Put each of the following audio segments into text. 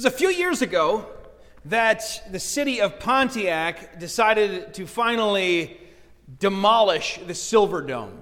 was a few years ago that the city of Pontiac decided to finally demolish the Silverdome.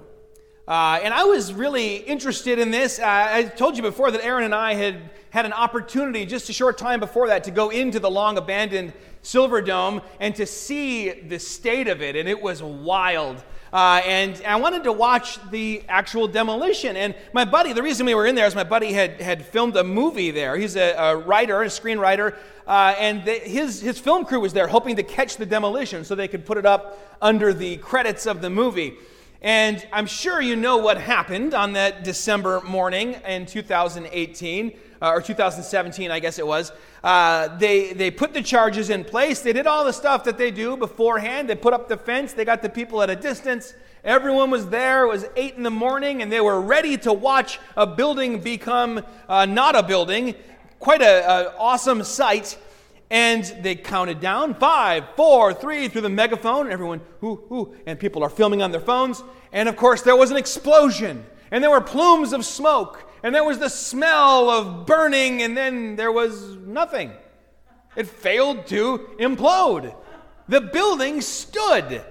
Uh, and I was really interested in this. Uh, I told you before that Aaron and I had had an opportunity just a short time before that to go into the long abandoned Silverdome and to see the state of it, and it was wild. Uh, and I wanted to watch the actual demolition. And my buddy, the reason we were in there is my buddy had, had filmed a movie there. He's a, a writer, a screenwriter, uh, and the, his, his film crew was there hoping to catch the demolition so they could put it up under the credits of the movie. And I'm sure you know what happened on that December morning in 2018, uh, or 2017, I guess it was. Uh, they, they put the charges in place. They did all the stuff that they do beforehand. They put up the fence. They got the people at a distance. Everyone was there. It was 8 in the morning, and they were ready to watch a building become uh, not a building. Quite an awesome sight. And they counted down five, four, three through the megaphone. Everyone, whoo, whoo. And people are filming on their phones. And of course, there was an explosion. And there were plumes of smoke and there was the smell of burning, and then there was nothing. It failed to implode. The building stood.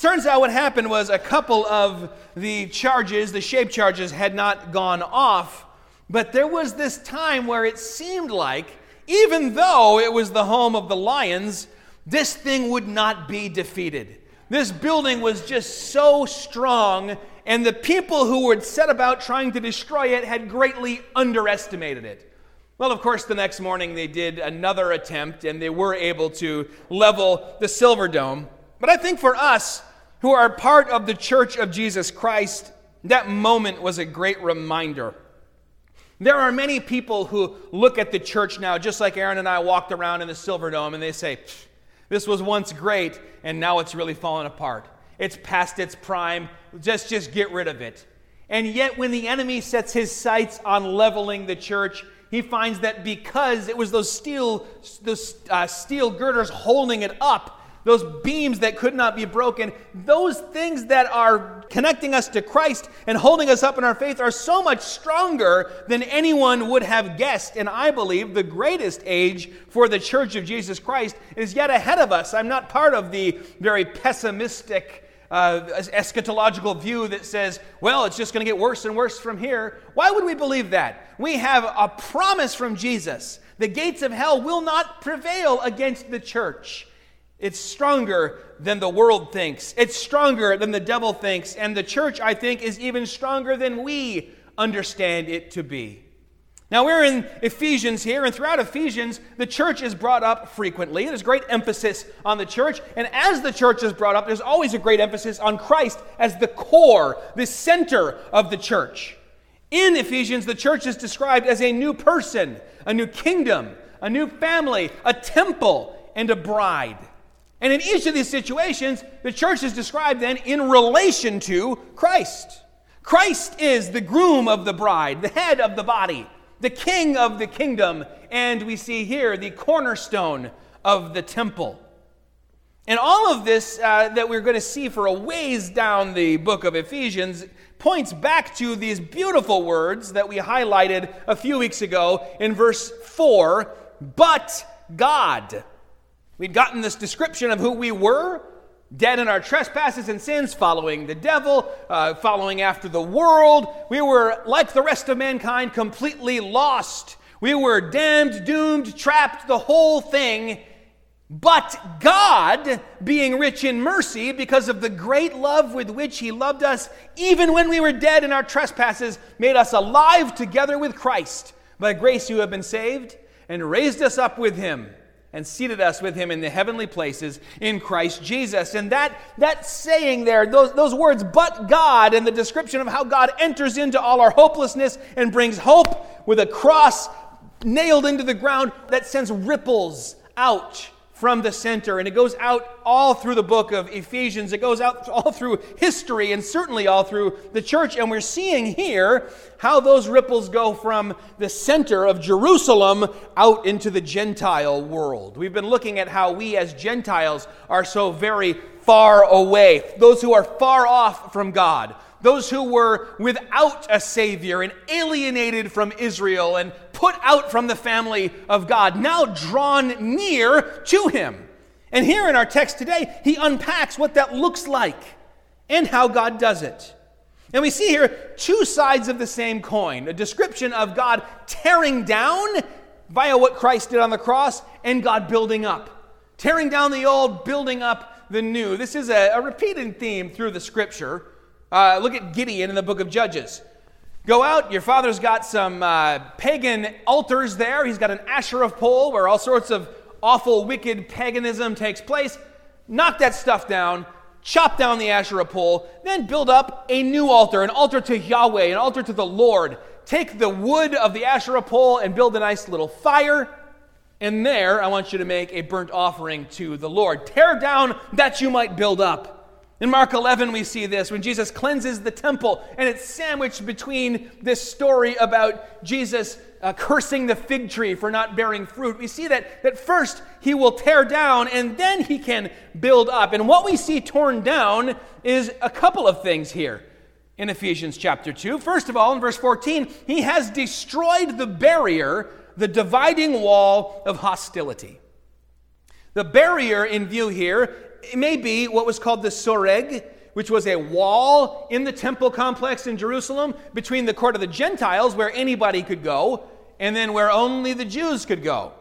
Turns out what happened was a couple of the charges, the shape charges, had not gone off, but there was this time where it seemed like, even though it was the home of the lions, this thing would not be defeated. This building was just so strong and the people who would set about trying to destroy it had greatly underestimated it. Well, of course, the next morning they did another attempt and they were able to level the Silverdome. But I think for us who are part of the Church of Jesus Christ, that moment was a great reminder. There are many people who look at the church now, just like Aaron and I walked around in the Silverdome, and they say, This was once great, and now it's really fallen apart. It's past its prime. Just, just get rid of it. And yet, when the enemy sets his sights on leveling the church, he finds that because it was those steel, those uh, steel girders holding it up, those beams that could not be broken, those things that are connecting us to Christ and holding us up in our faith are so much stronger than anyone would have guessed. And I believe the greatest age for the church of Jesus Christ is yet ahead of us. I'm not part of the very pessimistic uh, eschatological view that says, well, it's just going to get worse and worse from here. Why would we believe that? We have a promise from Jesus. The gates of hell will not prevail against the church. It's stronger than the world thinks, it's stronger than the devil thinks. And the church, I think, is even stronger than we understand it to be. Now, we're in Ephesians here, and throughout Ephesians, the church is brought up frequently. There's great emphasis on the church, and as the church is brought up, there's always a great emphasis on Christ as the core, the center of the church. In Ephesians, the church is described as a new person, a new kingdom, a new family, a temple, and a bride. And in each of these situations, the church is described then in relation to Christ. Christ is the groom of the bride, the head of the body the king of the kingdom, and we see here the cornerstone of the temple. And all of this uh, that we're going to see for a ways down the book of Ephesians points back to these beautiful words that we highlighted a few weeks ago in verse 4 but God. We'd gotten this description of who we were, dead in our trespasses and sins, following the devil, uh, following after the world. We were, like the rest of mankind, completely lost. We were damned, doomed, trapped, the whole thing. But God, being rich in mercy, because of the great love with which He loved us, even when we were dead in our trespasses, made us alive together with Christ. By grace you have been saved, and raised us up with Him and seated us with him in the heavenly places in Christ Jesus. And that, that saying there, those, those words, but God, and the description of how God enters into all our hopelessness and brings hope with a cross nailed into the ground that sends ripples out from the center. And it goes out all through the book of Ephesians. It goes out all through history and certainly all through the church. And we're seeing here how those ripples go from the center of Jerusalem out into the Gentile world. We've been looking at how we as Gentiles are so very far away, those who are far off from God those who were without a Savior and alienated from Israel and put out from the family of God, now drawn near to Him. And here in our text today, he unpacks what that looks like and how God does it. And we see here two sides of the same coin a description of God tearing down via what Christ did on the cross and God building up. Tearing down the old, building up the new. This is a, a repeated theme through the scripture. Uh, look at Gideon in the book of Judges. Go out, your father's got some uh, pagan altars there. He's got an Asherah pole where all sorts of awful, wicked paganism takes place. Knock that stuff down, chop down the Asherah pole, then build up a new altar, an altar to Yahweh, an altar to the Lord. Take the wood of the Asherah pole and build a nice little fire. And there, I want you to make a burnt offering to the Lord. Tear down that you might build up. In Mark 11, we see this when Jesus cleanses the temple, and it's sandwiched between this story about Jesus uh, cursing the fig tree for not bearing fruit. We see that, that first he will tear down, and then he can build up. And what we see torn down is a couple of things here in Ephesians chapter 2. First of all, in verse 14, he has destroyed the barrier, the dividing wall of hostility. The barrier in view here it may be what was called the Soreg, which was a wall in the temple complex in Jerusalem between the court of the Gentiles, where anybody could go, and then where only the Jews could go.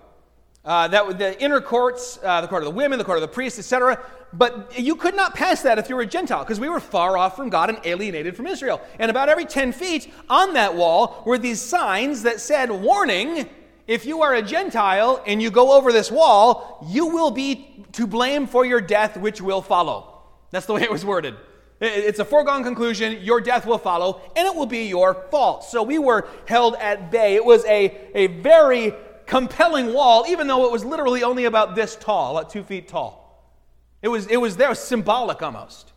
Uh, that the inner courts, uh, the court of the women, the court of the priests, etc. But you could not pass that if you were a Gentile, because we were far off from God and alienated from Israel. And about every 10 feet on that wall were these signs that said, Warning, if you are a Gentile and you go over this wall, you will be to blame for your death, which will follow. That's the way it was worded. It's a foregone conclusion. Your death will follow, and it will be your fault. So we were held at bay. It was a, a very compelling wall, even though it was literally only about this tall, about two feet tall. It was, it was there, symbolic almost.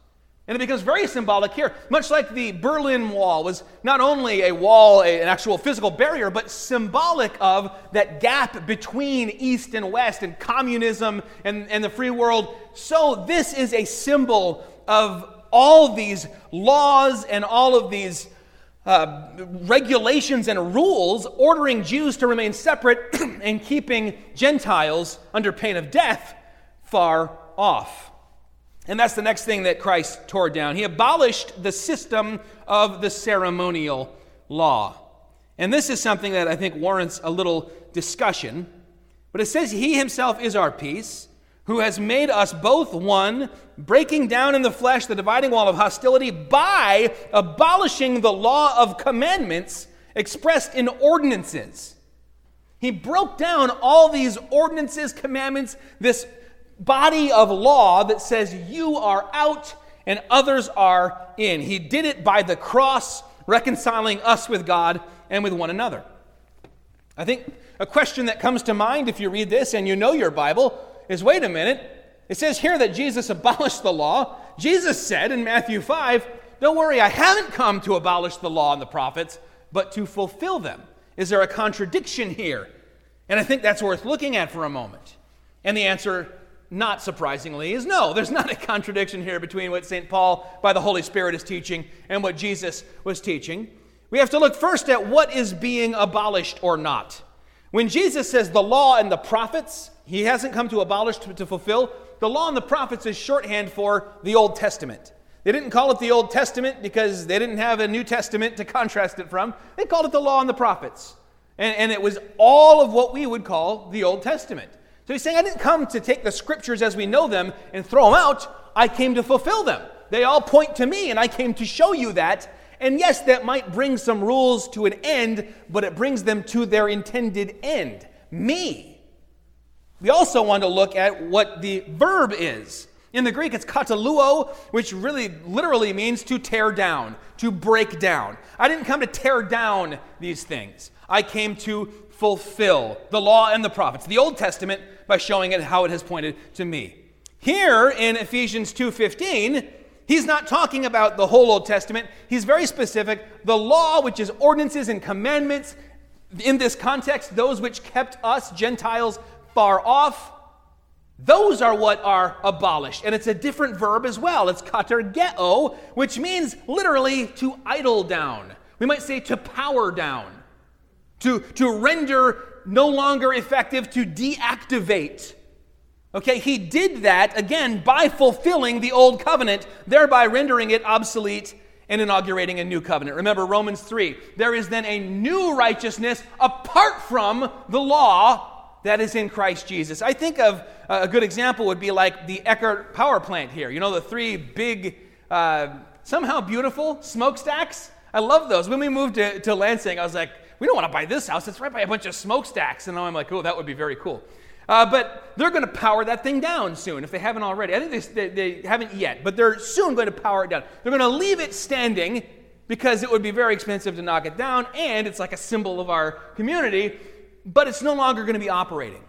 And it becomes very symbolic here, much like the Berlin Wall was not only a wall, a, an actual physical barrier, but symbolic of that gap between East and West and communism and, and the free world. So, this is a symbol of all these laws and all of these uh, regulations and rules ordering Jews to remain separate and keeping Gentiles under pain of death far off. And that's the next thing that Christ tore down. He abolished the system of the ceremonial law. And this is something that I think warrants a little discussion. But it says, He Himself is our peace, who has made us both one, breaking down in the flesh the dividing wall of hostility by abolishing the law of commandments expressed in ordinances. He broke down all these ordinances, commandments, this body of law that says you are out and others are in. He did it by the cross, reconciling us with God and with one another. I think a question that comes to mind if you read this and you know your Bible is wait a minute. It says here that Jesus abolished the law. Jesus said in Matthew 5, Don't worry, I haven't come to abolish the law and the prophets, but to fulfill them. Is there a contradiction here? And I think that's worth looking at for a moment. And the answer not surprisingly, is no. There's not a contradiction here between what St. Paul, by the Holy Spirit, is teaching and what Jesus was teaching. We have to look first at what is being abolished or not. When Jesus says the law and the prophets, he hasn't come to abolish, to, to fulfill. The law and the prophets is shorthand for the Old Testament. They didn't call it the Old Testament because they didn't have a New Testament to contrast it from. They called it the law and the prophets. And, and it was all of what we would call the Old Testament. So he's saying, I didn't come to take the scriptures as we know them and throw them out. I came to fulfill them. They all point to me, and I came to show you that. And yes, that might bring some rules to an end, but it brings them to their intended end me. We also want to look at what the verb is. In the Greek, it's kataluo, which really literally means to tear down, to break down. I didn't come to tear down these things. I came to fulfill the law and the prophets, the Old Testament, by showing it how it has pointed to me. Here in Ephesians 2:15, he's not talking about the whole Old Testament. He's very specific. The law, which is ordinances and commandments, in this context, those which kept us Gentiles far off, Those are what are abolished. And it's a different verb as well. It's katargeo, which means literally to idle down. We might say to power down, to, to render no longer effective, to deactivate. Okay, he did that again by fulfilling the old covenant, thereby rendering it obsolete and inaugurating a new covenant. Remember Romans 3 there is then a new righteousness apart from the law that is in Christ Jesus. I think of uh, a good example would be like the Eckert power plant here. You know, the three big, uh, somehow beautiful smokestacks? I love those. When we moved to, to Lansing, I was like, we don't want to buy this house. It's right by a bunch of smokestacks. And I'm like, oh, that would be very cool. Uh, but they're going to power that thing down soon if they haven't already. I think they, they, they haven't yet, but they're soon going to power it down. They're going to leave it standing because it would be very expensive to knock it down, and it's like a symbol of our community, but it's no longer going to be operating.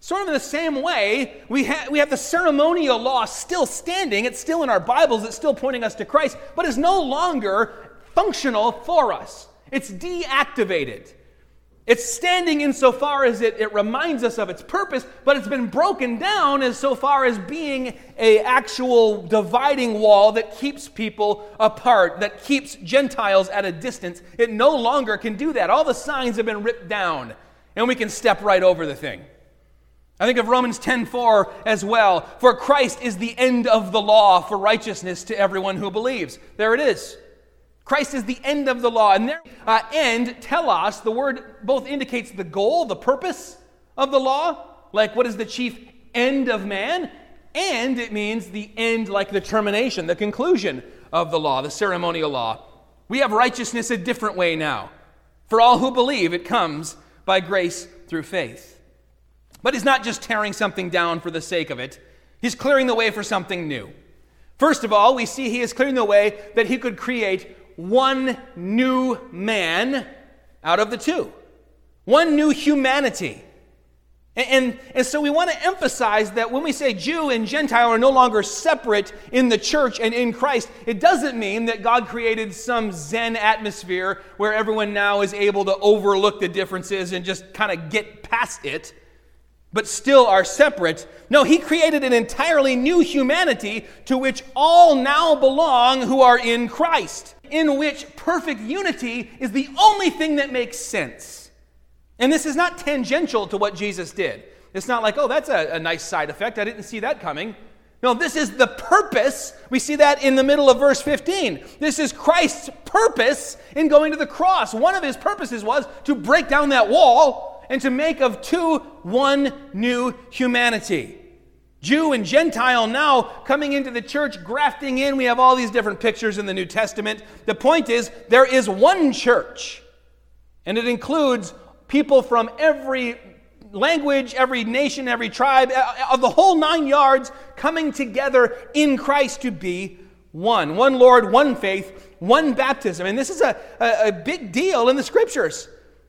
Sort of in the same way, we, ha- we have the ceremonial law still standing. It's still in our Bibles. It's still pointing us to Christ, but it's no longer functional for us. It's deactivated. It's standing insofar as it, it reminds us of its purpose, but it's been broken down as so far as being a actual dividing wall that keeps people apart, that keeps Gentiles at a distance. It no longer can do that. All the signs have been ripped down, and we can step right over the thing. I think of Romans 10:4 as well. For Christ is the end of the law for righteousness to everyone who believes. There it is. Christ is the end of the law. And there, uh, end, telos, the word both indicates the goal, the purpose of the law, like what is the chief end of man, and it means the end, like the termination, the conclusion of the law, the ceremonial law. We have righteousness a different way now. For all who believe, it comes by grace through faith. But he's not just tearing something down for the sake of it, he's clearing the way for something new. First of all, we see he is clearing the way that he could create one new man out of the two, one new humanity. And, and, and, so we want to emphasize that when we say Jew and Gentile are no longer separate in the church and in Christ, it doesn't mean that God created some Zen atmosphere where everyone now is able to overlook the differences and just kind of get past it but still are separate. No, he created an entirely new humanity to which all now belong who are in Christ, in which perfect unity is the only thing that makes sense. And this is not tangential to what Jesus did. It's not like, oh, that's a, a nice side effect. I didn't see that coming. No, this is the purpose. We see that in the middle of verse 15. This is Christ's purpose in going to the cross. One of his purposes was to break down that wall and to make of two one new humanity. Jew and Gentile now coming into the church, grafting in. We have all these different pictures in the New Testament. The point is, there is one church, and it includes people from every language, every nation, every tribe, uh, of the whole nine yards coming together in Christ to be one. One Lord, one faith, one baptism. And this is a, a, a big deal in the scriptures.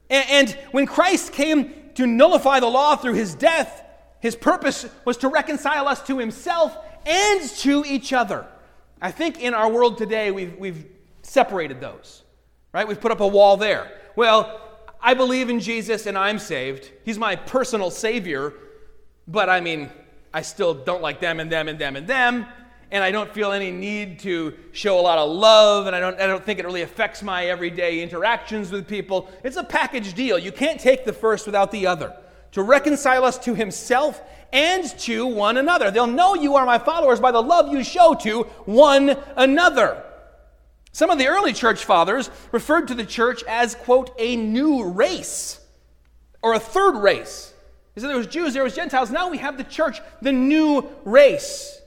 And, when Christ came to nullify the law through his death, his purpose was to reconcile us to himself and to each other. I think in our world today, we've, we've separated those, right? We've put up a wall there. Well, I believe in Jesus and I'm saved. He's my personal Savior, but I mean, I still don't like them and them and them and them and I don't feel any need to show a lot of love, and I don't, I don't think it really affects my everyday interactions with people. It's a package deal. You can't take the first without the other. To reconcile us to Himself and to one another. They'll know you are my followers by the love you show to one another. Some of the early church fathers referred to the church as, quote, a new race or a third race. He said there was Jews, there was Gentiles. Now we have the church, the new race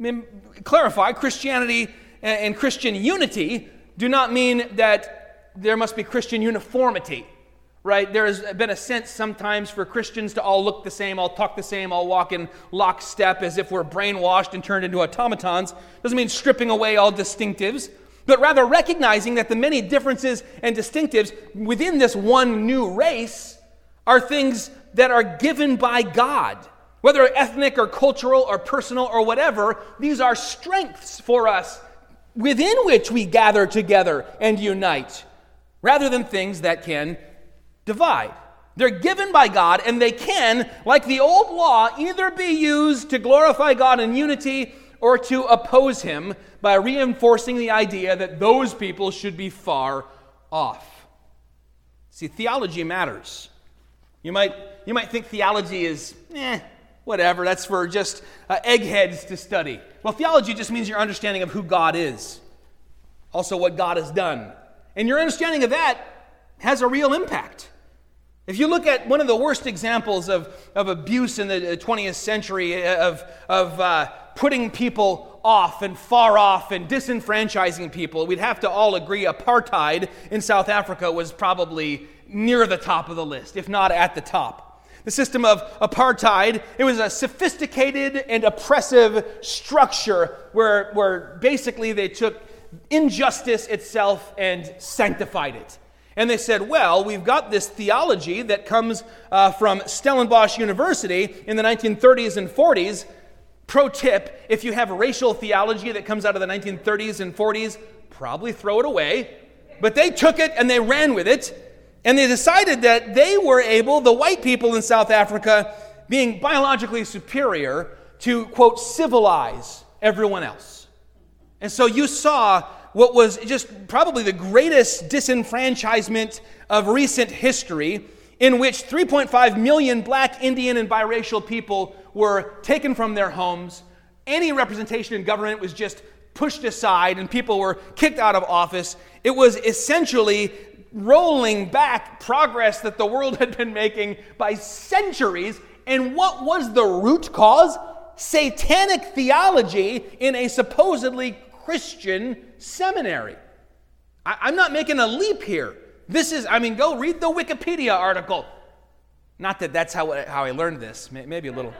I mean, clarify Christianity and Christian unity do not mean that there must be Christian uniformity, right? There's been a sense sometimes for Christians to all look the same, all talk the same, all walk in lockstep as if we're brainwashed and turned into automatons. Doesn't mean stripping away all distinctives, but rather recognizing that the many differences and distinctives within this one new race are things that are given by God whether ethnic or cultural or personal or whatever, these are strengths for us within which we gather together and unite, rather than things that can divide. They're given by God, and they can, like the old law, either be used to glorify God in unity or to oppose Him by reinforcing the idea that those people should be far off. See, theology matters. You might, you might think theology is, eh, whatever, that's for just uh, eggheads to study. Well, theology just means your understanding of who God is, also what God has done. And your understanding of that has a real impact. If you look at one of the worst examples of, of abuse in the 20th century, uh, of, of uh, putting people off and far off and disenfranchising people, we'd have to all agree apartheid in South Africa was probably near the top of the list, if not at the top. The system of apartheid, it was a sophisticated and oppressive structure where, where basically they took injustice itself and sanctified it. And they said, well, we've got this theology that comes uh, from Stellenbosch University in the 1930s and 40s. Pro tip if you have racial theology that comes out of the 1930s and 40s, probably throw it away. But they took it and they ran with it. And they decided that they were able, the white people in South Africa, being biologically superior, to, quote, civilize everyone else. And so you saw what was just probably the greatest disenfranchisement of recent history, in which 3.5 million black, Indian, and biracial people were taken from their homes. Any representation in government was just pushed aside, and people were kicked out of office. It was essentially rolling back progress that the world had been making by centuries. And what was the root cause? Satanic theology in a supposedly Christian seminary. I, am not making a leap here. This is, I mean, go read the Wikipedia article. Not that that's how, how I learned this, maybe a little.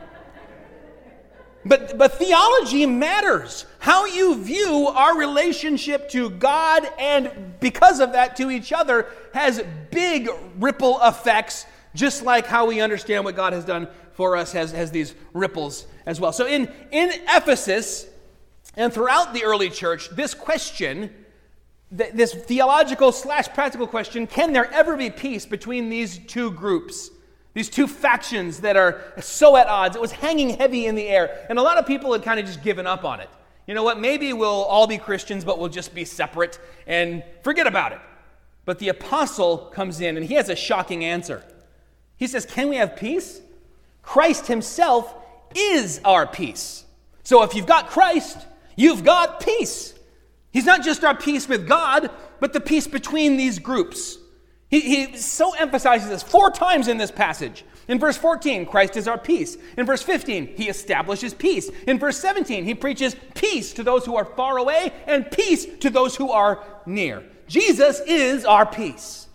But, but theology matters. How you view our relationship to God and because of that to each other has big ripple effects, just like how we understand what God has done for us has, has these ripples as well. So in, in Ephesus and throughout the early church, this question, this theological slash practical question, can there ever be peace between these two groups? These two factions that are so at odds, it was hanging heavy in the air. And a lot of people had kind of just given up on it. You know what? Maybe we'll all be Christians, but we'll just be separate and forget about it. But the apostle comes in and he has a shocking answer. He says, Can we have peace? Christ himself is our peace. So if you've got Christ, you've got peace. He's not just our peace with God, but the peace between these groups. He, he so emphasizes this four times in this passage. In verse 14, Christ is our peace. In verse 15, he establishes peace. In verse 17, he preaches peace to those who are far away and peace to those who are near. Jesus is our peace.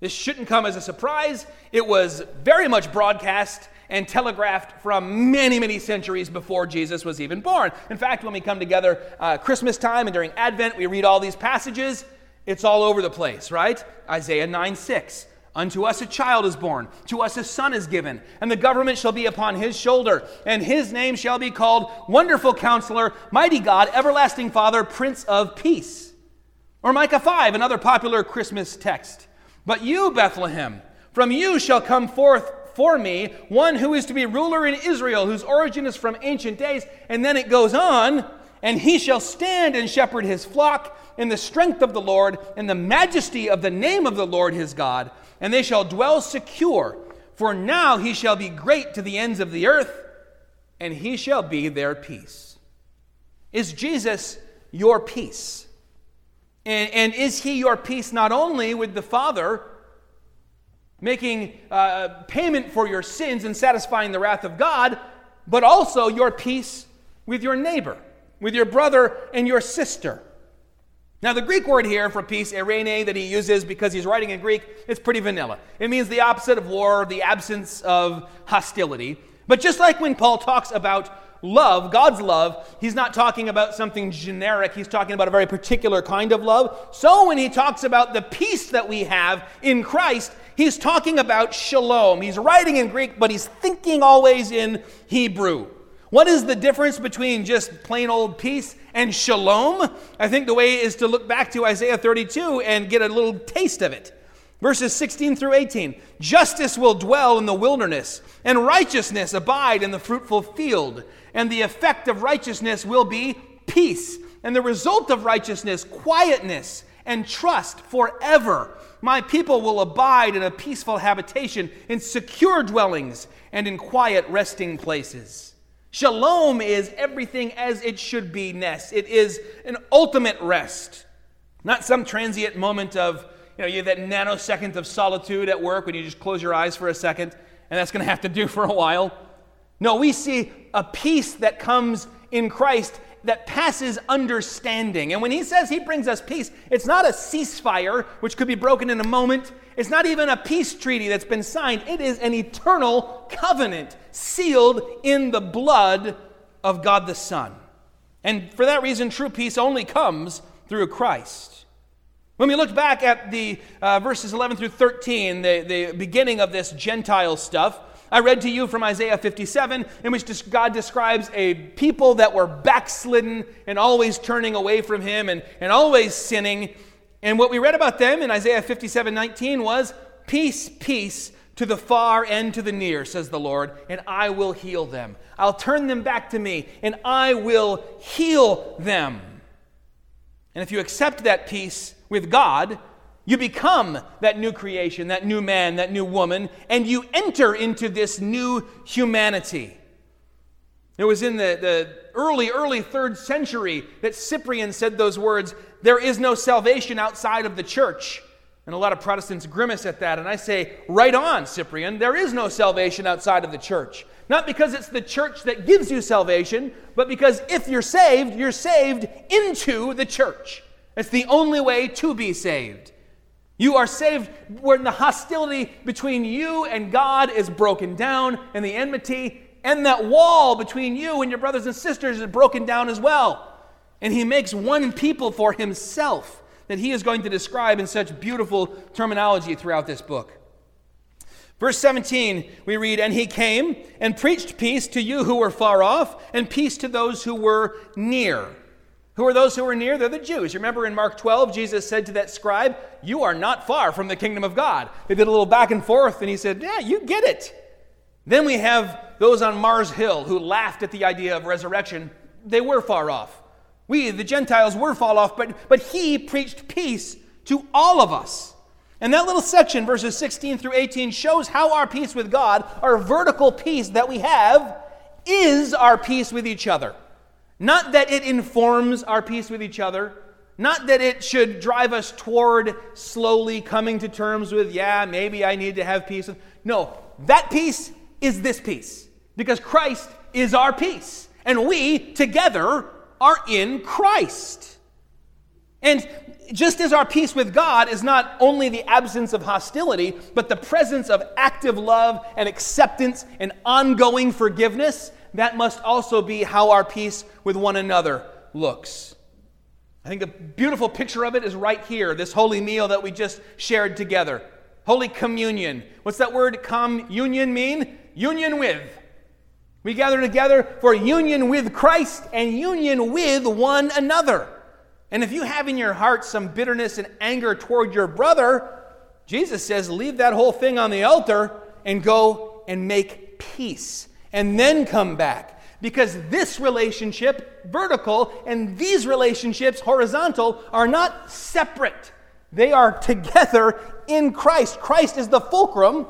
This shouldn't come as a surprise. It was very much broadcast and telegraphed from many, many centuries before Jesus was even born. In fact, when we come together uh, Christmas time and during Advent, we read all these passages. It's all over the place, right? Isaiah 9 6. Unto us a child is born, to us a son is given, and the government shall be upon his shoulder, and his name shall be called Wonderful Counselor, Mighty God, Everlasting Father, Prince of Peace. Or Micah 5, another popular Christmas text. But you, Bethlehem, from you shall come forth for me one who is to be ruler in Israel, whose origin is from ancient days. And then it goes on, and he shall stand and shepherd his flock in the strength of the Lord, in the majesty of the name of the Lord his God, and they shall dwell secure. For now he shall be great to the ends of the earth, and he shall be their peace. Is Jesus your peace? And, and is he your peace not only with the Father, making uh, payment for your sins and satisfying the wrath of God, but also your peace with your neighbor, with your brother and your sister? Now, the Greek word here for peace, eirene, that he uses because he's writing in Greek, it's pretty vanilla. It means the opposite of war, the absence of hostility. But just like when Paul talks about love, God's love, he's not talking about something generic, he's talking about a very particular kind of love. So when he talks about the peace that we have in Christ, he's talking about shalom. He's writing in Greek, but he's thinking always in Hebrew. What is the difference between just plain old peace and shalom? I think the way is to look back to Isaiah 32 and get a little taste of it. Verses 16 through 18 Justice will dwell in the wilderness, and righteousness abide in the fruitful field. And the effect of righteousness will be peace, and the result of righteousness, quietness and trust forever. My people will abide in a peaceful habitation, in secure dwellings, and in quiet resting places. Shalom is everything as it should be ness. It is an ultimate rest, not some transient moment of you know, you that nanosecond of solitude at work when you just close your eyes for a second, and that's going to have to do for a while. No, we see a peace that comes in Christ that passes understanding. And when he says he brings us peace, it's not a ceasefire, which could be broken in a moment. It's not even a peace treaty that's been signed. It is an eternal covenant sealed in the blood of God the Son. And for that reason, true peace only comes through Christ. When we look back at the uh, verses 11 through 13, the, the beginning of this Gentile stuff, I read to you from Isaiah 57, in which God describes a people that were backslidden and always turning away from Him and, and always sinning. And what we read about them in Isaiah 57 19 was peace, peace to the far and to the near, says the Lord, and I will heal them. I'll turn them back to me, and I will heal them. And if you accept that peace with God, you become that new creation, that new man, that new woman, and you enter into this new humanity. It was in the, the early, early third century that Cyprian said those words There is no salvation outside of the church. And a lot of Protestants grimace at that. And I say, Right on, Cyprian. There is no salvation outside of the church. Not because it's the church that gives you salvation, but because if you're saved, you're saved into the church. It's the only way to be saved. You are saved when the hostility between you and God is broken down, and the enmity and that wall between you and your brothers and sisters is broken down as well. And He makes one people for Himself that He is going to describe in such beautiful terminology throughout this book. Verse 17, we read, And he came and preached peace to you who were far off, and peace to those who were near. Who are those who are near? They're the Jews. You remember in Mark 12, Jesus said to that scribe, You are not far from the kingdom of God. They did a little back and forth, and he said, Yeah, you get it. Then we have those on Mars Hill who laughed at the idea of resurrection. They were far off. We, the Gentiles, were far off, but, but he preached peace to all of us. And that little section, verses 16 through 18, shows how our peace with God, our vertical peace that we have, is our peace with each other. Not that it informs our peace with each other, not that it should drive us toward slowly coming to terms with, yeah, maybe I need to have peace. No, that peace is this peace because Christ is our peace. And we together are in Christ. And just as our peace with God is not only the absence of hostility, but the presence of active love and acceptance and ongoing forgiveness, that must also be how our peace with one another looks. I think a beautiful picture of it is right here, this holy meal that we just shared together. Holy communion. What's that word communion mean? Union with. We gather together for union with Christ and union with one another. And if you have in your heart some bitterness and anger toward your brother, Jesus says, leave that whole thing on the altar and go and make peace. And then come back. Because this relationship, vertical, and these relationships, horizontal, are not separate. They are together in Christ. Christ is the fulcrum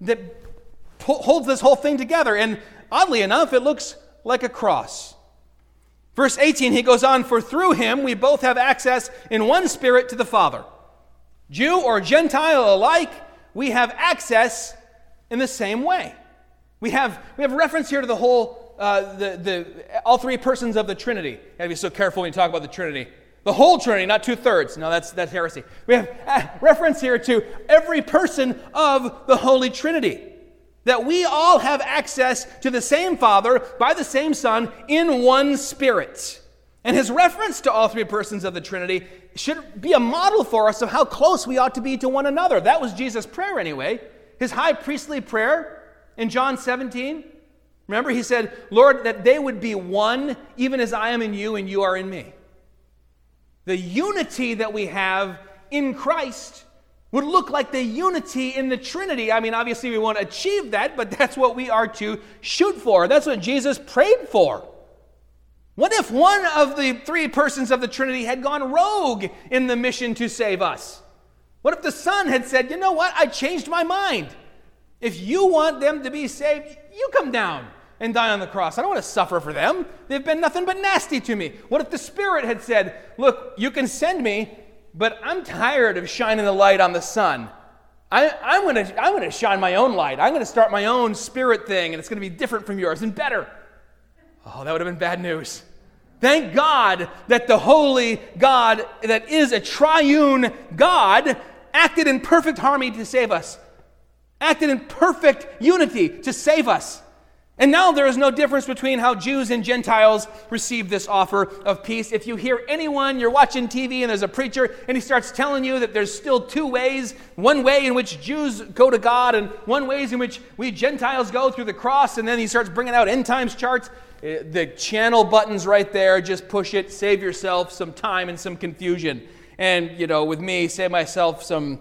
that holds this whole thing together. And oddly enough, it looks like a cross. Verse 18, he goes on, For through him we both have access in one spirit to the Father. Jew or Gentile alike, we have access in the same way. We have, we have reference here to the whole, uh, the, the, all three persons of the Trinity. You gotta be so careful when you talk about the Trinity. The whole Trinity, not two thirds. No, that's, that's heresy. We have uh, reference here to every person of the Holy Trinity. That we all have access to the same Father by the same Son in one Spirit. And his reference to all three persons of the Trinity should be a model for us of how close we ought to be to one another. That was Jesus' prayer, anyway. His high priestly prayer in John 17. Remember, he said, Lord, that they would be one, even as I am in you and you are in me. The unity that we have in Christ would look like the unity in the Trinity. I mean, obviously, we won't achieve that, but that's what we are to shoot for. That's what Jesus prayed for. What if one of the three persons of the Trinity had gone rogue in the mission to save us? What if the Son had said, You know what? I changed my mind. If you want them to be saved, you come down and die on the cross. I don't want to suffer for them. They've been nothing but nasty to me. What if the Spirit had said, Look, you can send me, but I'm tired of shining the light on the sun. I, am going to I'm to shine my own light. I'm going to start my own spirit thing, and it's going to be different from yours and better. Oh, that would have been bad news. Thank God that the holy God, that is a triune God, acted in perfect harmony to save us, acted in perfect unity to save us. And now there is no difference between how Jews and Gentiles receive this offer of peace. If you hear anyone, you're watching TV and there's a preacher and he starts telling you that there's still two ways one way in which Jews go to God, and one ways in which we Gentiles go through the cross, and then he starts bringing out end times charts. Eh, the channel button's right there. Just push it, save yourself some time and some confusion. And, you know, with me, save myself some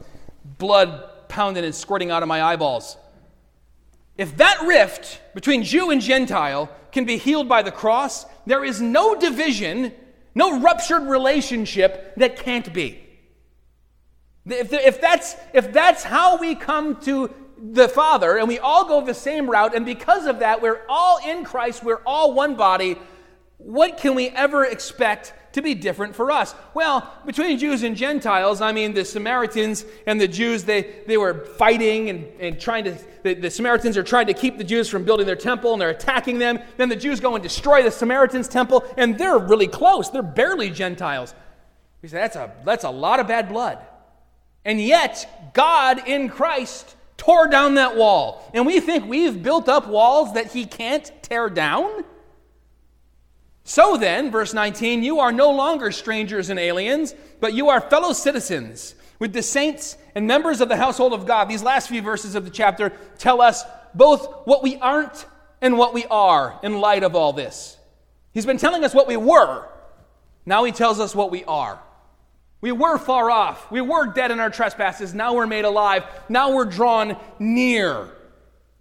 blood pounding and squirting out of my eyeballs. If that rift between Jew and Gentile can be healed by the cross, there is no division, no ruptured relationship that can't be. If, if, that's, if that's how we come to the Father and we all go the same route, and because of that, we're all in Christ, we're all one body, what can we ever expect to be different for us? Well, between Jews and Gentiles, I mean, the Samaritans and the Jews, they, they were fighting and, and trying to, the, the Samaritans are trying to keep the Jews from building their temple and they're attacking them. Then the Jews go and destroy the Samaritans' temple, and they're really close. They're barely Gentiles. We say, that's a, that's a lot of bad blood. And yet, God in Christ tore down that wall. And we think we've built up walls that He can't tear down? So then, verse 19, you are no longer strangers and aliens, but you are fellow citizens with the saints and members of the household of God. These last few verses of the chapter tell us both what we aren't and what we are in light of all this. He's been telling us what we were. Now he tells us what we are. We were far off. We were dead in our trespasses. Now we're made alive. Now we're drawn near.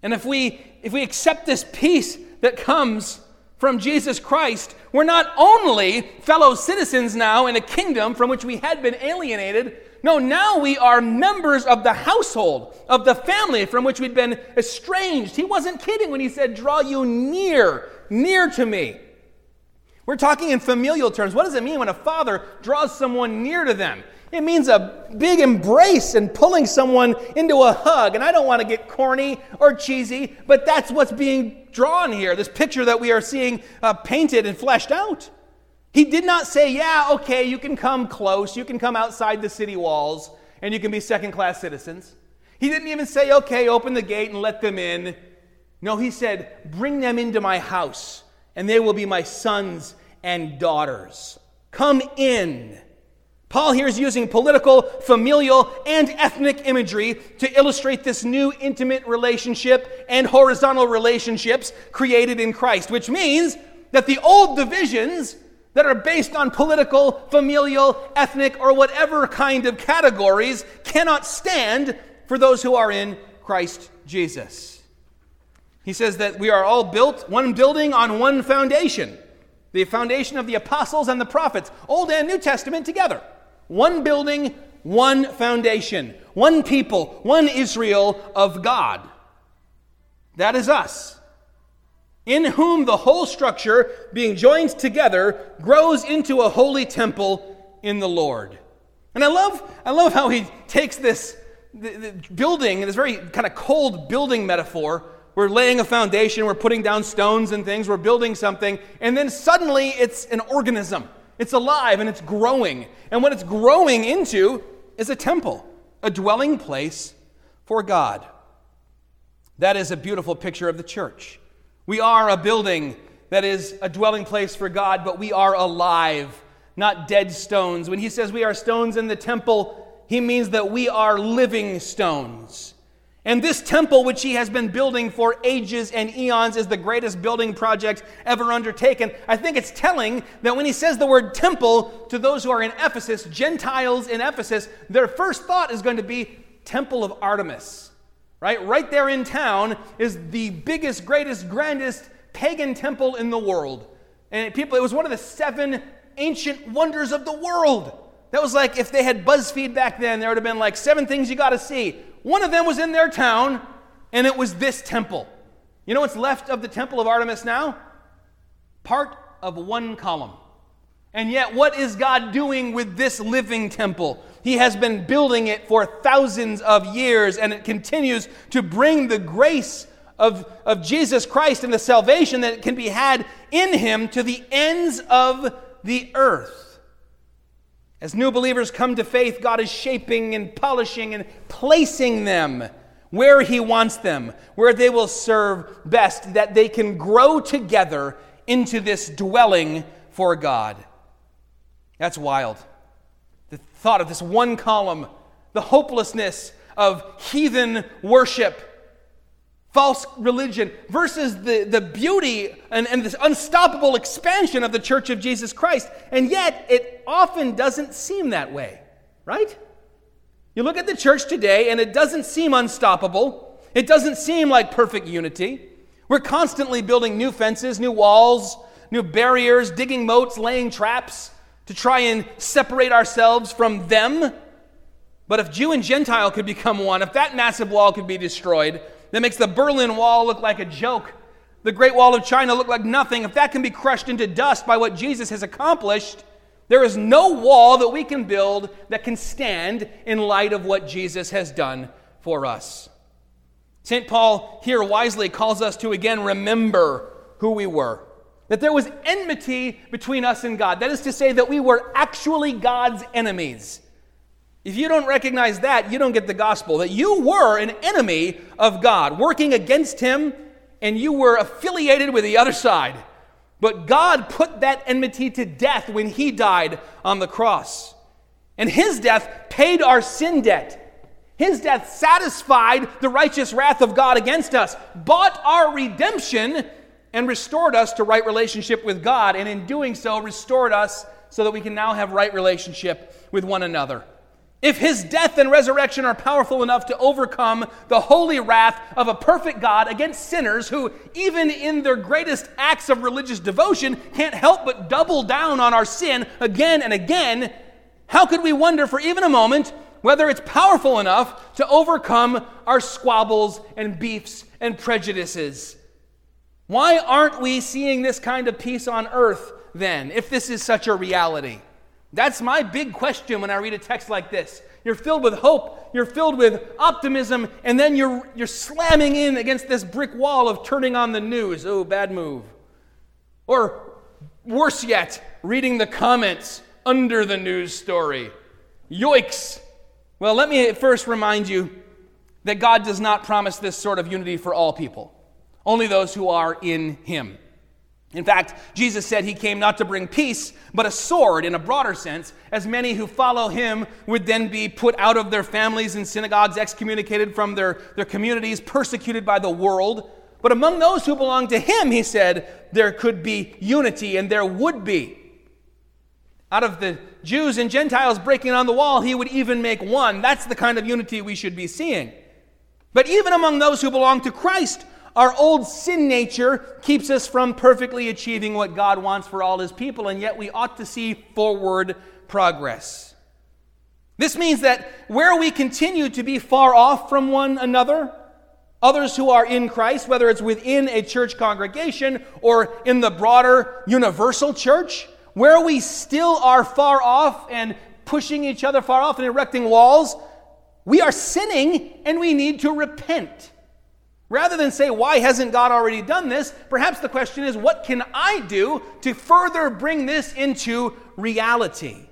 And if we if we accept this peace that comes from Jesus Christ, we're not only fellow citizens now in a kingdom from which we had been alienated. No, now we are members of the household, of the family from which we'd been estranged. He wasn't kidding when he said, Draw you near, near to me. We're talking in familial terms. What does it mean when a father draws someone near to them? It means a big embrace and pulling someone into a hug. And I don't want to get corny or cheesy, but that's what's being drawn here, this picture that we are seeing uh, painted and fleshed out. He did not say, Yeah, okay, you can come close, you can come outside the city walls, and you can be second class citizens. He didn't even say, Okay, open the gate and let them in. No, he said, Bring them into my house, and they will be my sons and daughters. Come in. Paul here is using political, familial, and ethnic imagery to illustrate this new intimate relationship and horizontal relationships created in Christ, which means that the old divisions that are based on political, familial, ethnic, or whatever kind of categories cannot stand for those who are in Christ Jesus. He says that we are all built one building on one foundation the foundation of the apostles and the prophets, Old and New Testament together. One building, one foundation, one people, one Israel of God. That is us. In whom the whole structure, being joined together, grows into a holy temple in the Lord. And I love, I love how he takes this the, the building, this very kind of cold building metaphor. We're laying a foundation, we're putting down stones and things, we're building something, and then suddenly it's an organism. It's alive and it's growing. And what it's growing into is a temple, a dwelling place for God. That is a beautiful picture of the church. We are a building that is a dwelling place for God, but we are alive, not dead stones. When he says we are stones in the temple, he means that we are living stones. And this temple, which he has been building for ages and eons, is the greatest building project ever undertaken. I think it's telling that when he says the word temple to those who are in Ephesus, Gentiles in Ephesus, their first thought is going to be temple of Artemis. Right? Right there in town is the biggest, greatest, grandest pagan temple in the world. And people, it was one of the seven ancient wonders of the world. That was like if they had BuzzFeed back then, there would have been like seven things you got to see. One of them was in their town, and it was this temple. You know what's left of the temple of Artemis now? Part of one column. And yet, what is God doing with this living temple? He has been building it for thousands of years, and it continues to bring the grace of, of Jesus Christ and the salvation that can be had in Him to the ends of the earth. As new believers come to faith, God is shaping and polishing and placing them where He wants them, where they will serve best, that they can grow together into this dwelling for God. That's wild. The thought of this one column, the hopelessness of heathen worship false religion versus the, the beauty and, and this unstoppable expansion of the church of Jesus Christ. And yet, it often doesn't seem that way, right? You look at the church today, and it doesn't seem unstoppable. It doesn't seem like perfect unity. We're constantly building new fences, new walls, new barriers, digging moats, laying traps to try and separate ourselves from them. But if Jew and Gentile could become one, if that massive wall could be destroyed, that makes the Berlin Wall look like a joke, the Great Wall of China look like nothing, if that can be crushed into dust by what Jesus has accomplished, there is no wall that we can build that can stand in light of what Jesus has done for us. St. Paul here wisely calls us to again remember who we were. That there was enmity between us and God. That is to say, that we were actually God's enemies. If you don't recognize that, you don't get the gospel. That you were an enemy of God, working against Him, and you were affiliated with the other side. But God put that enmity to death when He died on the cross. And His death paid our sin debt. His death satisfied the righteous wrath of God against us, bought our redemption, and restored us to right relationship with God. And in doing so, restored us so that we can now have right relationship with one another. If his death and resurrection are powerful enough to overcome the holy wrath of a perfect God against sinners who, even in their greatest acts of religious devotion, can't help but double down on our sin again and again, how could we wonder for even a moment whether it's powerful enough to overcome our squabbles and beefs and prejudices? Why aren't we seeing this kind of peace on earth then, if this is such a reality? That's my big question when I read a text like this. You're filled with hope, you're filled with optimism, and then you're, you're slamming in against this brick wall of turning on the news. Oh, bad move. Or worse yet, reading the comments under the news story. Yoicks. Well, let me first remind you that God does not promise this sort of unity for all people, only those who are in Him. In fact, Jesus said he came not to bring peace, but a sword in a broader sense, as many who follow him would then be put out of their families and synagogues, excommunicated from their, their communities, persecuted by the world. But among those who belong to him, he said, there could be unity, and there would be. Out of the Jews and Gentiles breaking on the wall, he would even make one. That's the kind of unity we should be seeing. But even among those who belong to Christ, our old sin nature keeps us from perfectly achieving what God wants for all his people, and yet we ought to see forward progress. This means that where we continue to be far off from one another, others who are in Christ, whether it's within a church congregation or in the broader universal church, where we still are far off and pushing each other far off and erecting walls, we are sinning and we need to repent. Rather than say, why hasn't God already done this? Perhaps the question is, what can I do to further bring this into reality?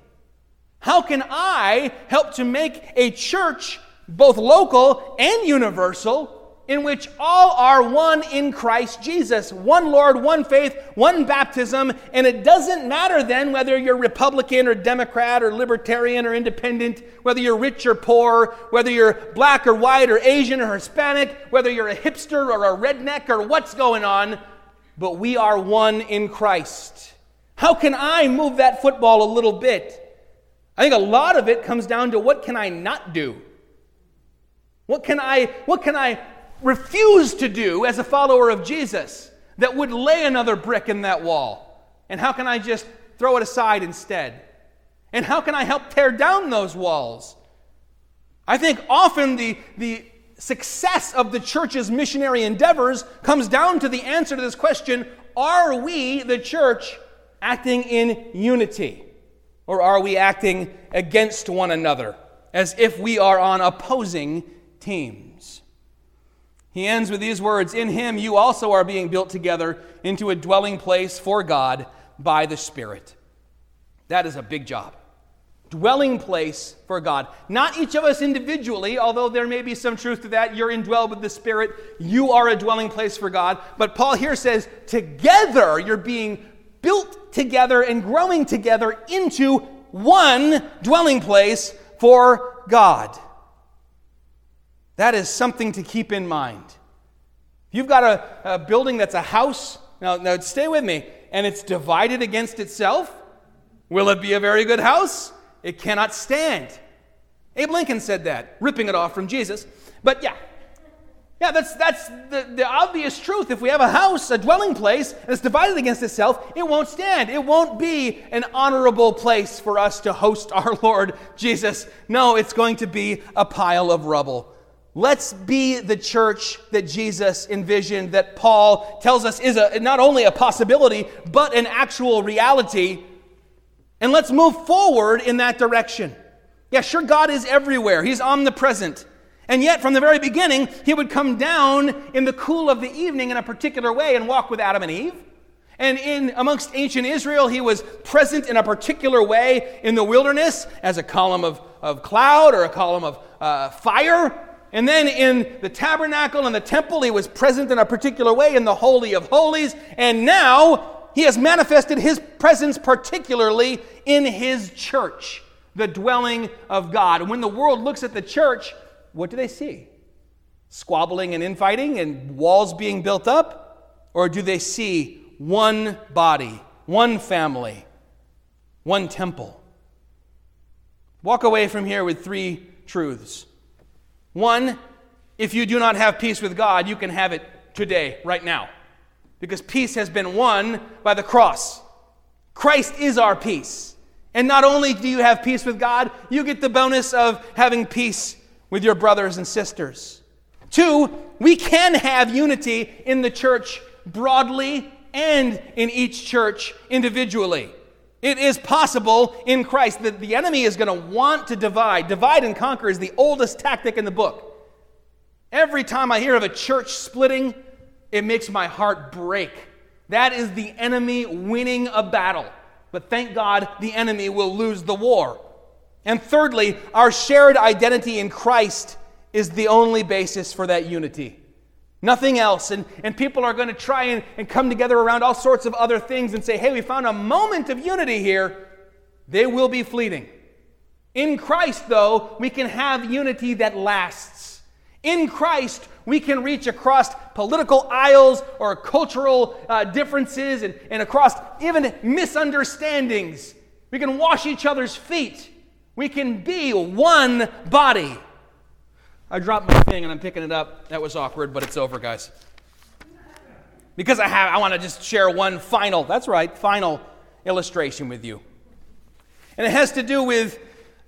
How can I help to make a church both local and universal in which all are one in Christ Jesus. One Lord, one faith, one baptism, and it doesn't matter then whether you're Republican or Democrat or Libertarian or Independent, whether you're rich or poor, whether you're black or white or Asian or Hispanic, whether you're a hipster or a redneck or what's going on, but we are one in Christ. How can I move that football a little bit? I think a lot of it comes down to what can I not do? What can I, what can I refuse to do as a follower of Jesus that would lay another brick in that wall? And how can I just throw it aside instead? And how can I help tear down those walls? I think often the, the success of the church's missionary endeavors comes down to the answer to this question Are we, the church, acting in unity? Or are we acting against one another as if we are on opposing teams? He ends with these words In him you also are being built together into a dwelling place for God by the Spirit. That is a big job dwelling place for God. Not each of us individually, although there may be some truth to that. You're indwelled with the Spirit, you are a dwelling place for God. But Paul here says, together, you're being built together and growing together into one dwelling place for God. That is something to keep in mind. You've got a, a building that's a house, now, now stay with me, and it's divided against itself, will it be a very good house? It cannot stand. Abe Lincoln said that, ripping it off from Jesus. But yeah, yeah, that's, that's the, the obvious truth. If we have a house, a dwelling place, and it's divided against itself, it won't stand. It won't be an honorable place for us to host our Lord Jesus. No, it's going to be a pile of rubble. Let's be the church that Jesus envisioned, that Paul tells us is a, not only a possibility, but an actual reality and let's move forward in that direction. Yeah, sure, God is everywhere, He's omnipresent. And yet, from the very beginning, He would come down in the cool of the evening in a particular way and walk with Adam and Eve. And in amongst ancient Israel, he was present in a particular way in the wilderness as a column of, of cloud or a column of uh, fire. And then in the tabernacle and the temple, he was present in a particular way in the Holy of Holies. And now he has manifested his presence particularly in his church, the dwelling of God. And when the world looks at the church, what do they see? Squabbling and infighting and walls being built up? Or do they see one body, one family, one temple? Walk away from here with three truths. One, if you do not have peace with God, you can have it today, right now because peace has been won by the cross. Christ is our peace. And not only do you have peace with God, you get the bonus of having peace with your brothers and sisters. Two, we can have unity in the church broadly and in each church individually. It is possible in Christ that the enemy is going to want to divide. Divide and conquer is the oldest tactic in the book. Every time I hear of a church splitting, it makes my heart break. That is the enemy winning a battle. But thank God the enemy will lose the war. And thirdly, our shared identity in Christ is the only basis for that unity. Nothing else. And, and people are going to try and, and come together around all sorts of other things and say, hey, we found a moment of unity here. They will be fleeting. In Christ, though, we can have unity that lasts. In Christ, we can reach across political aisles or cultural uh, differences and, and across even misunderstandings. We can wash each other's feet. We can be one body. I dropped my thing and I'm picking it up. That was awkward, but it's over, guys. Because I have, I want to just share one final, that's right, final illustration with you. And it has to do with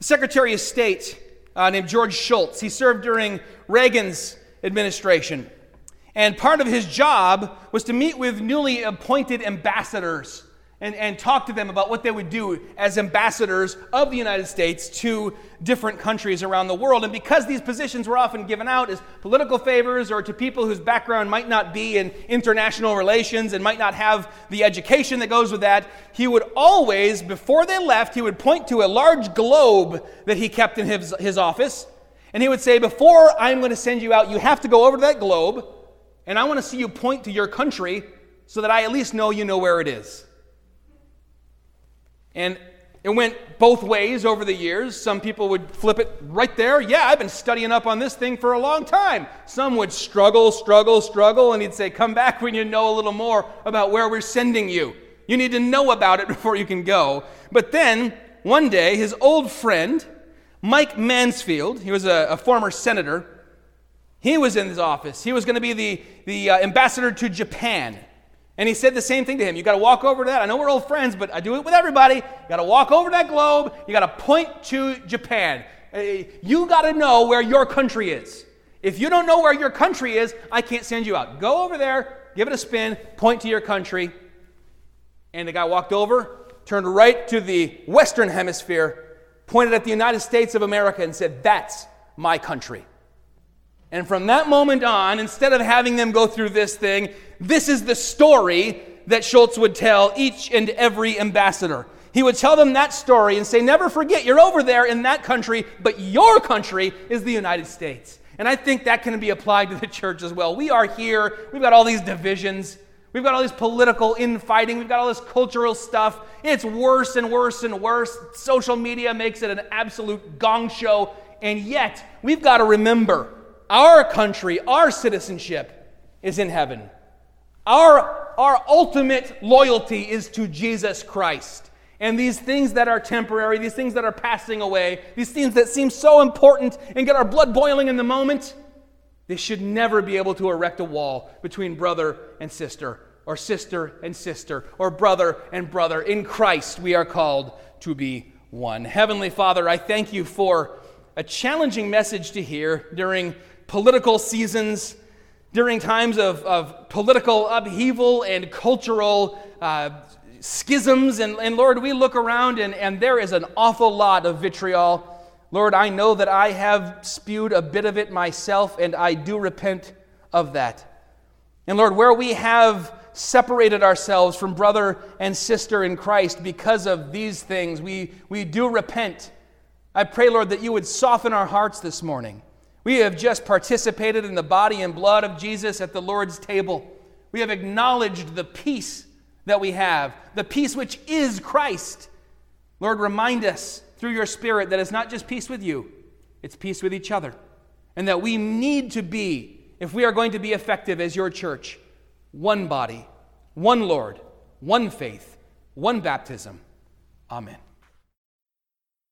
Secretary of State uh, named George Shultz. He served during Reagan's administration. And part of his job was to meet with newly appointed ambassadors and, and talk to them about what they would do as ambassadors of the United States to different countries around the world. And because these positions were often given out as political favors or to people whose background might not be in international relations and might not have the education that goes with that, he would always, before they left, he would point to a large globe that he kept in his, his office and he would say, Before I'm going to send you out, you have to go over to that globe, and I want to see you point to your country so that I at least know you know where it is. And it went both ways over the years. Some people would flip it right there. Yeah, I've been studying up on this thing for a long time. Some would struggle, struggle, struggle, and he'd say, Come back when you know a little more about where we're sending you. You need to know about it before you can go. But then, one day, his old friend, Mike Mansfield, he was a, a former senator, He was in his office. He was going to be the, the uh, ambassador to Japan. And he said the same thing to him. You got to walk over to that. I know we're old friends, but I do it with everybody. You got to walk over that globe. You got to point to Japan. Uh, you got to know where your country is. If you don't know where your country is, I can't send you out. Go over there, give it a spin, point to your country. And the guy walked over, turned right to the Western Hemisphere, pointed at the United States of America, and said, That's my country. And from that moment on, instead of having them go through this thing, this is the story that Shultz would tell each and every ambassador. He would tell them that story and say, Never forget, you're over there in that country, but your country is the United States. And I think that can be applied to the church as well. We are here, we've got all these divisions, we've got all this political infighting, we've got all this cultural stuff. It's worse and worse and worse. Social media makes it an absolute gong show. And yet, we've got to remember our country, our citizenship is in heaven. Our, our ultimate loyalty is to Jesus Christ. And these things that are temporary, these things that are passing away, these things that seem so important and get our blood boiling in the moment, they should never be able to erect a wall between brother and sister, or sister and sister, or brother and brother. In Christ, we are called to be one. Heavenly Father, I thank you for a challenging message to hear during political seasons, during times of, of political upheaval and cultural uh, schisms. And, and Lord, we look around and, and there is an awful lot of vitriol. Lord, I know that I have spewed a bit of it myself, and I do repent of that. And Lord, where we have separated ourselves from brother and sister in Christ because of these things, we, we do repent. I pray, Lord, that you would soften our hearts this morning. We have just participated in the body and blood of Jesus at the Lord's table. We have acknowledged the peace that we have, the peace which is Christ. Lord, remind us through your Spirit that it's not just peace with you, it's peace with each other. And that we need to be, if we are going to be effective as your church, one body, one Lord, one faith, one baptism. Amen.